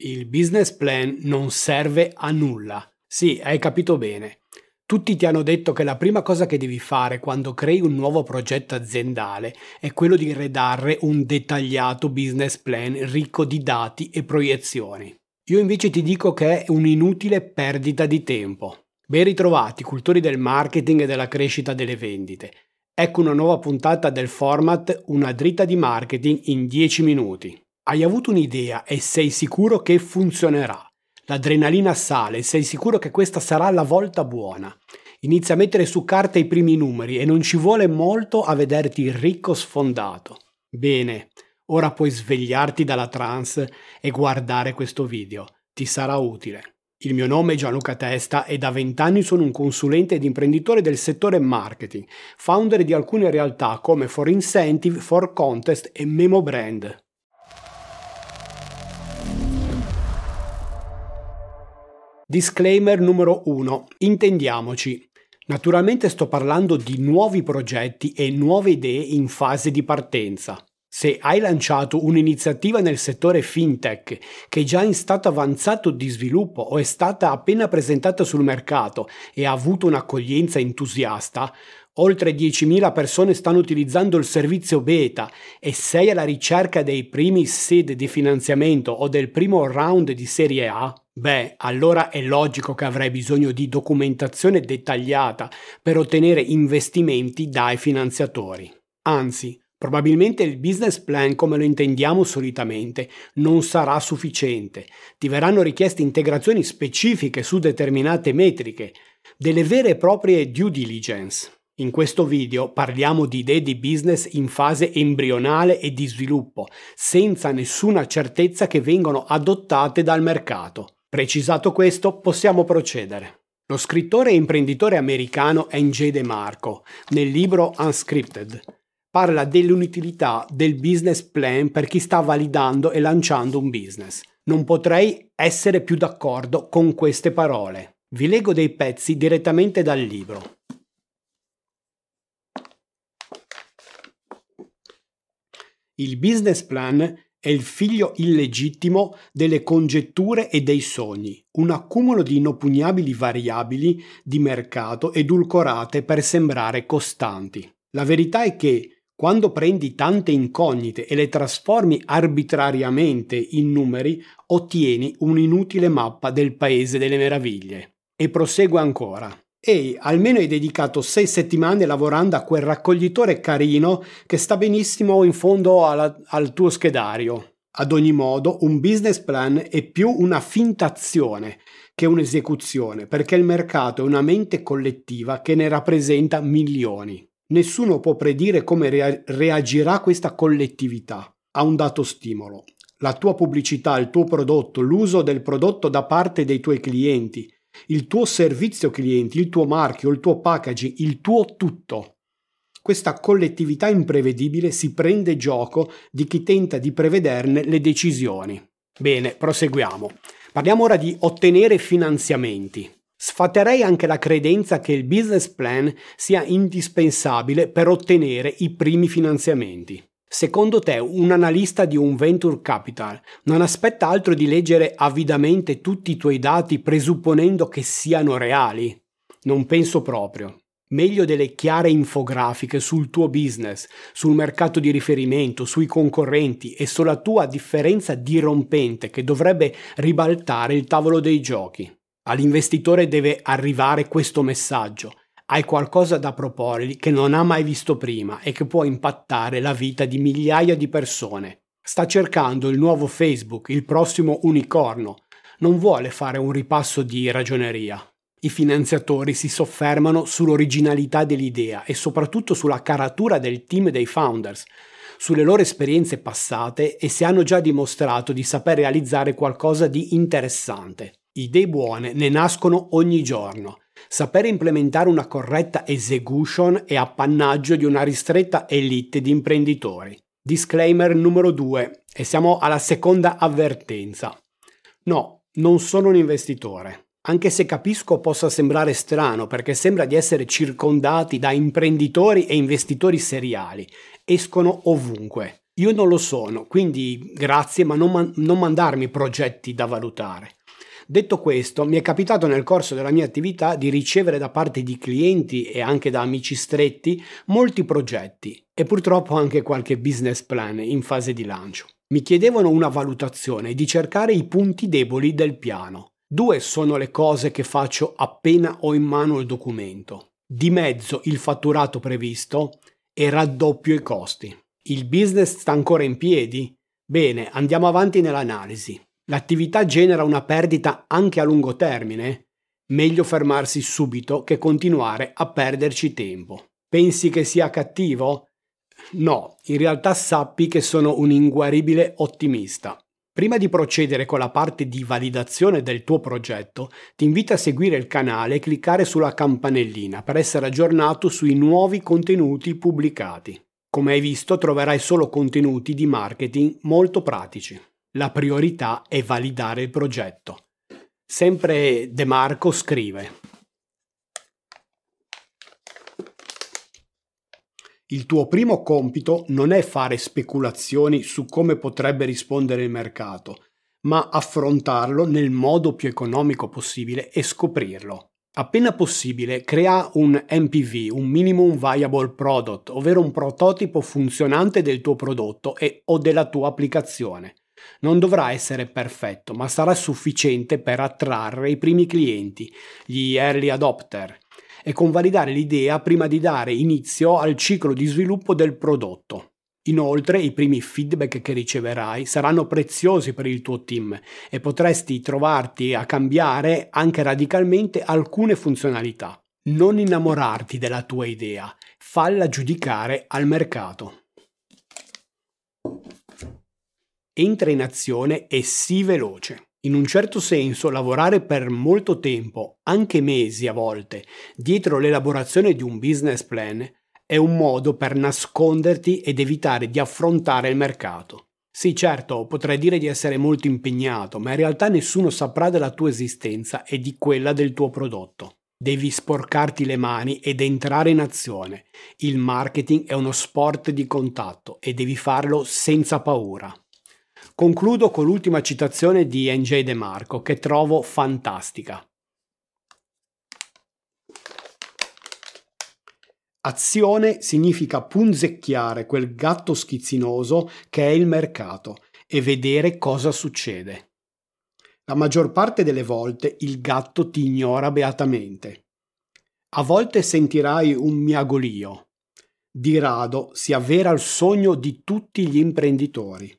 Il business plan non serve a nulla. Sì, hai capito bene. Tutti ti hanno detto che la prima cosa che devi fare quando crei un nuovo progetto aziendale è quello di redarre un dettagliato business plan ricco di dati e proiezioni. Io invece ti dico che è un'inutile perdita di tempo. Ben ritrovati, cultori del marketing e della crescita delle vendite. Ecco una nuova puntata del format Una dritta di marketing in 10 minuti. Hai avuto un'idea e sei sicuro che funzionerà. L'adrenalina sale, sei sicuro che questa sarà la volta buona. Inizia a mettere su carta i primi numeri e non ci vuole molto a vederti ricco sfondato. Bene, ora puoi svegliarti dalla trance e guardare questo video. Ti sarà utile. Il mio nome è Gianluca Testa e da vent'anni sono un consulente ed imprenditore del settore marketing, founder di alcune realtà come For Incentive, For Contest e Memo Brand. Disclaimer numero 1. Intendiamoci. Naturalmente sto parlando di nuovi progetti e nuove idee in fase di partenza. Se hai lanciato un'iniziativa nel settore fintech che è già in stato avanzato di sviluppo o è stata appena presentata sul mercato e ha avuto un'accoglienza entusiasta, oltre 10.000 persone stanno utilizzando il servizio beta e sei alla ricerca dei primi seed di finanziamento o del primo round di serie A, Beh, allora è logico che avrai bisogno di documentazione dettagliata per ottenere investimenti dai finanziatori. Anzi, probabilmente il business plan come lo intendiamo solitamente non sarà sufficiente. Ti verranno richieste integrazioni specifiche su determinate metriche, delle vere e proprie due diligence. In questo video parliamo di idee di business in fase embrionale e di sviluppo, senza nessuna certezza che vengono adottate dal mercato. Precisato questo, possiamo procedere. Lo scrittore e imprenditore americano N.J. DeMarco, nel libro Unscripted, parla dell'inutilità del business plan per chi sta validando e lanciando un business. Non potrei essere più d'accordo con queste parole. Vi leggo dei pezzi direttamente dal libro. Il business plan è il figlio illegittimo delle congetture e dei sogni, un accumulo di inoppugnabili variabili di mercato edulcorate per sembrare costanti. La verità è che quando prendi tante incognite e le trasformi arbitrariamente in numeri, ottieni un'inutile mappa del paese delle meraviglie. E prosegue ancora e almeno hai dedicato sei settimane lavorando a quel raccoglitore carino che sta benissimo in fondo alla, al tuo schedario. Ad ogni modo, un business plan è più una fintazione che un'esecuzione, perché il mercato è una mente collettiva che ne rappresenta milioni. Nessuno può predire come rea- reagirà questa collettività a un dato stimolo. La tua pubblicità, il tuo prodotto, l'uso del prodotto da parte dei tuoi clienti, il tuo servizio clienti, il tuo marchio, il tuo packaging, il tuo tutto. Questa collettività imprevedibile si prende gioco di chi tenta di prevederne le decisioni. Bene, proseguiamo. Parliamo ora di ottenere finanziamenti. Sfaterei anche la credenza che il business plan sia indispensabile per ottenere i primi finanziamenti. Secondo te un analista di un venture capital non aspetta altro di leggere avidamente tutti i tuoi dati presupponendo che siano reali? Non penso proprio. Meglio delle chiare infografiche sul tuo business, sul mercato di riferimento, sui concorrenti e sulla tua differenza dirompente che dovrebbe ribaltare il tavolo dei giochi. All'investitore deve arrivare questo messaggio hai qualcosa da proporgli che non ha mai visto prima e che può impattare la vita di migliaia di persone. Sta cercando il nuovo Facebook, il prossimo unicorno. Non vuole fare un ripasso di ragioneria. I finanziatori si soffermano sull'originalità dell'idea e soprattutto sulla caratura del team dei founders, sulle loro esperienze passate e se hanno già dimostrato di saper realizzare qualcosa di interessante. Idee buone ne nascono ogni giorno Sapere implementare una corretta execution è appannaggio di una ristretta elite di imprenditori. Disclaimer numero 2 e siamo alla seconda avvertenza. No, non sono un investitore. Anche se capisco possa sembrare strano perché sembra di essere circondati da imprenditori e investitori seriali. Escono ovunque. Io non lo sono, quindi grazie, ma non, man- non mandarmi progetti da valutare. Detto questo, mi è capitato nel corso della mia attività di ricevere da parte di clienti e anche da amici stretti molti progetti e purtroppo anche qualche business plan in fase di lancio. Mi chiedevano una valutazione e di cercare i punti deboli del piano. Due sono le cose che faccio appena ho in mano il documento. Di mezzo il fatturato previsto e raddoppio i costi. Il business sta ancora in piedi? Bene, andiamo avanti nell'analisi. L'attività genera una perdita anche a lungo termine? Meglio fermarsi subito che continuare a perderci tempo. Pensi che sia cattivo? No, in realtà sappi che sono un inguaribile ottimista. Prima di procedere con la parte di validazione del tuo progetto, ti invito a seguire il canale e cliccare sulla campanellina per essere aggiornato sui nuovi contenuti pubblicati. Come hai visto troverai solo contenuti di marketing molto pratici. La priorità è validare il progetto. Sempre De Marco scrive Il tuo primo compito non è fare speculazioni su come potrebbe rispondere il mercato, ma affrontarlo nel modo più economico possibile e scoprirlo. Appena possibile, crea un MPV, un Minimum Viable Product, ovvero un prototipo funzionante del tuo prodotto e, o della tua applicazione. Non dovrà essere perfetto, ma sarà sufficiente per attrarre i primi clienti, gli early adopter, e convalidare l'idea prima di dare inizio al ciclo di sviluppo del prodotto. Inoltre i primi feedback che riceverai saranno preziosi per il tuo team e potresti trovarti a cambiare anche radicalmente alcune funzionalità. Non innamorarti della tua idea, falla giudicare al mercato. Entra in azione e sii veloce. In un certo senso, lavorare per molto tempo, anche mesi a volte, dietro l'elaborazione di un business plan è un modo per nasconderti ed evitare di affrontare il mercato. Sì, certo, potrai dire di essere molto impegnato, ma in realtà nessuno saprà della tua esistenza e di quella del tuo prodotto. Devi sporcarti le mani ed entrare in azione. Il marketing è uno sport di contatto e devi farlo senza paura. Concludo con l'ultima citazione di NJ De Marco che trovo fantastica. Azione significa punzecchiare quel gatto schizzinoso che è il mercato e vedere cosa succede. La maggior parte delle volte il gatto ti ignora beatamente. A volte sentirai un miagolio. Di rado si avvera il sogno di tutti gli imprenditori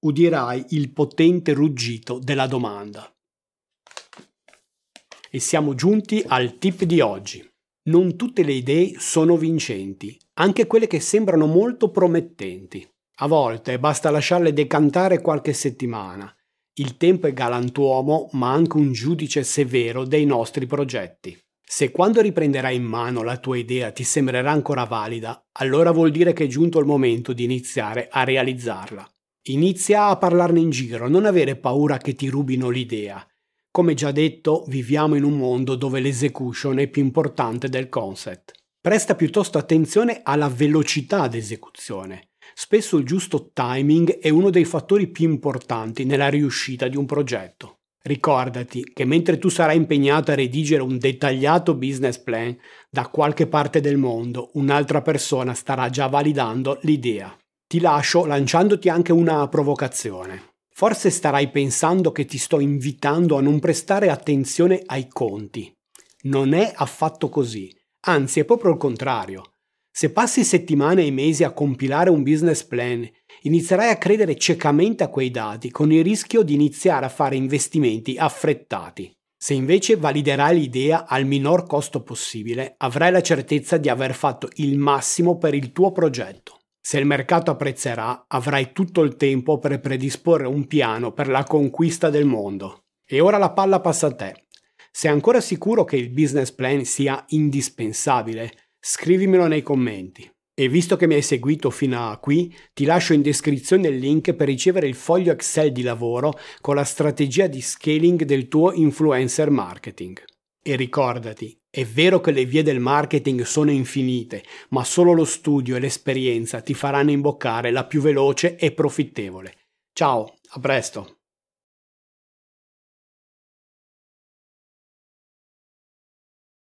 udirai il potente ruggito della domanda. E siamo giunti al tip di oggi. Non tutte le idee sono vincenti, anche quelle che sembrano molto promettenti. A volte basta lasciarle decantare qualche settimana. Il tempo è galantuomo, ma anche un giudice severo dei nostri progetti. Se quando riprenderai in mano la tua idea ti sembrerà ancora valida, allora vuol dire che è giunto il momento di iniziare a realizzarla. Inizia a parlarne in giro, non avere paura che ti rubino l'idea. Come già detto, viviamo in un mondo dove l'execution è più importante del concept. Presta piuttosto attenzione alla velocità d'esecuzione. Spesso il giusto timing è uno dei fattori più importanti nella riuscita di un progetto. Ricordati che mentre tu sarai impegnato a redigere un dettagliato business plan, da qualche parte del mondo un'altra persona starà già validando l'idea. Ti lascio lanciandoti anche una provocazione. Forse starai pensando che ti sto invitando a non prestare attenzione ai conti. Non è affatto così, anzi è proprio il contrario. Se passi settimane e mesi a compilare un business plan, inizierai a credere ciecamente a quei dati con il rischio di iniziare a fare investimenti affrettati. Se invece validerai l'idea al minor costo possibile, avrai la certezza di aver fatto il massimo per il tuo progetto. Se il mercato apprezzerà, avrai tutto il tempo per predisporre un piano per la conquista del mondo. E ora la palla passa a te. Sei ancora sicuro che il business plan sia indispensabile? Scrivimelo nei commenti. E visto che mi hai seguito fino a qui, ti lascio in descrizione il link per ricevere il foglio Excel di lavoro con la strategia di scaling del tuo influencer marketing. E ricordati, è vero che le vie del marketing sono infinite, ma solo lo studio e l'esperienza ti faranno imboccare la più veloce e profittevole. Ciao, a presto!